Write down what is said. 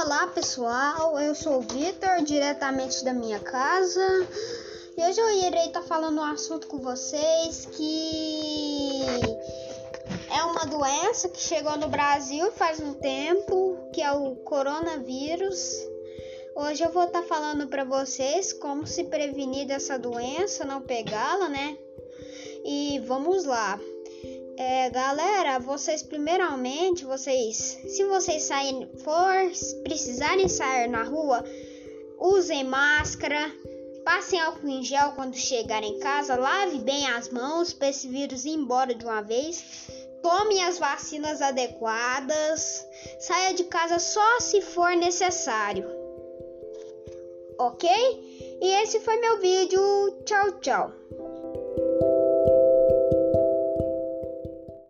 Olá pessoal, eu sou o Vitor, diretamente da minha casa. E hoje eu irei estar falando um assunto com vocês que é uma doença que chegou no Brasil faz um tempo, que é o coronavírus. Hoje eu vou estar falando para vocês como se prevenir dessa doença, não pegá-la, né? E vamos lá. É, galera, vocês primeiramente, vocês, se vocês saírem, for precisarem sair na rua, usem máscara, passem álcool em gel quando chegarem em casa, lave bem as mãos para esse vírus ir embora de uma vez. Tome as vacinas adequadas. Saia de casa só se for necessário. Ok? E esse foi meu vídeo. Tchau, tchau.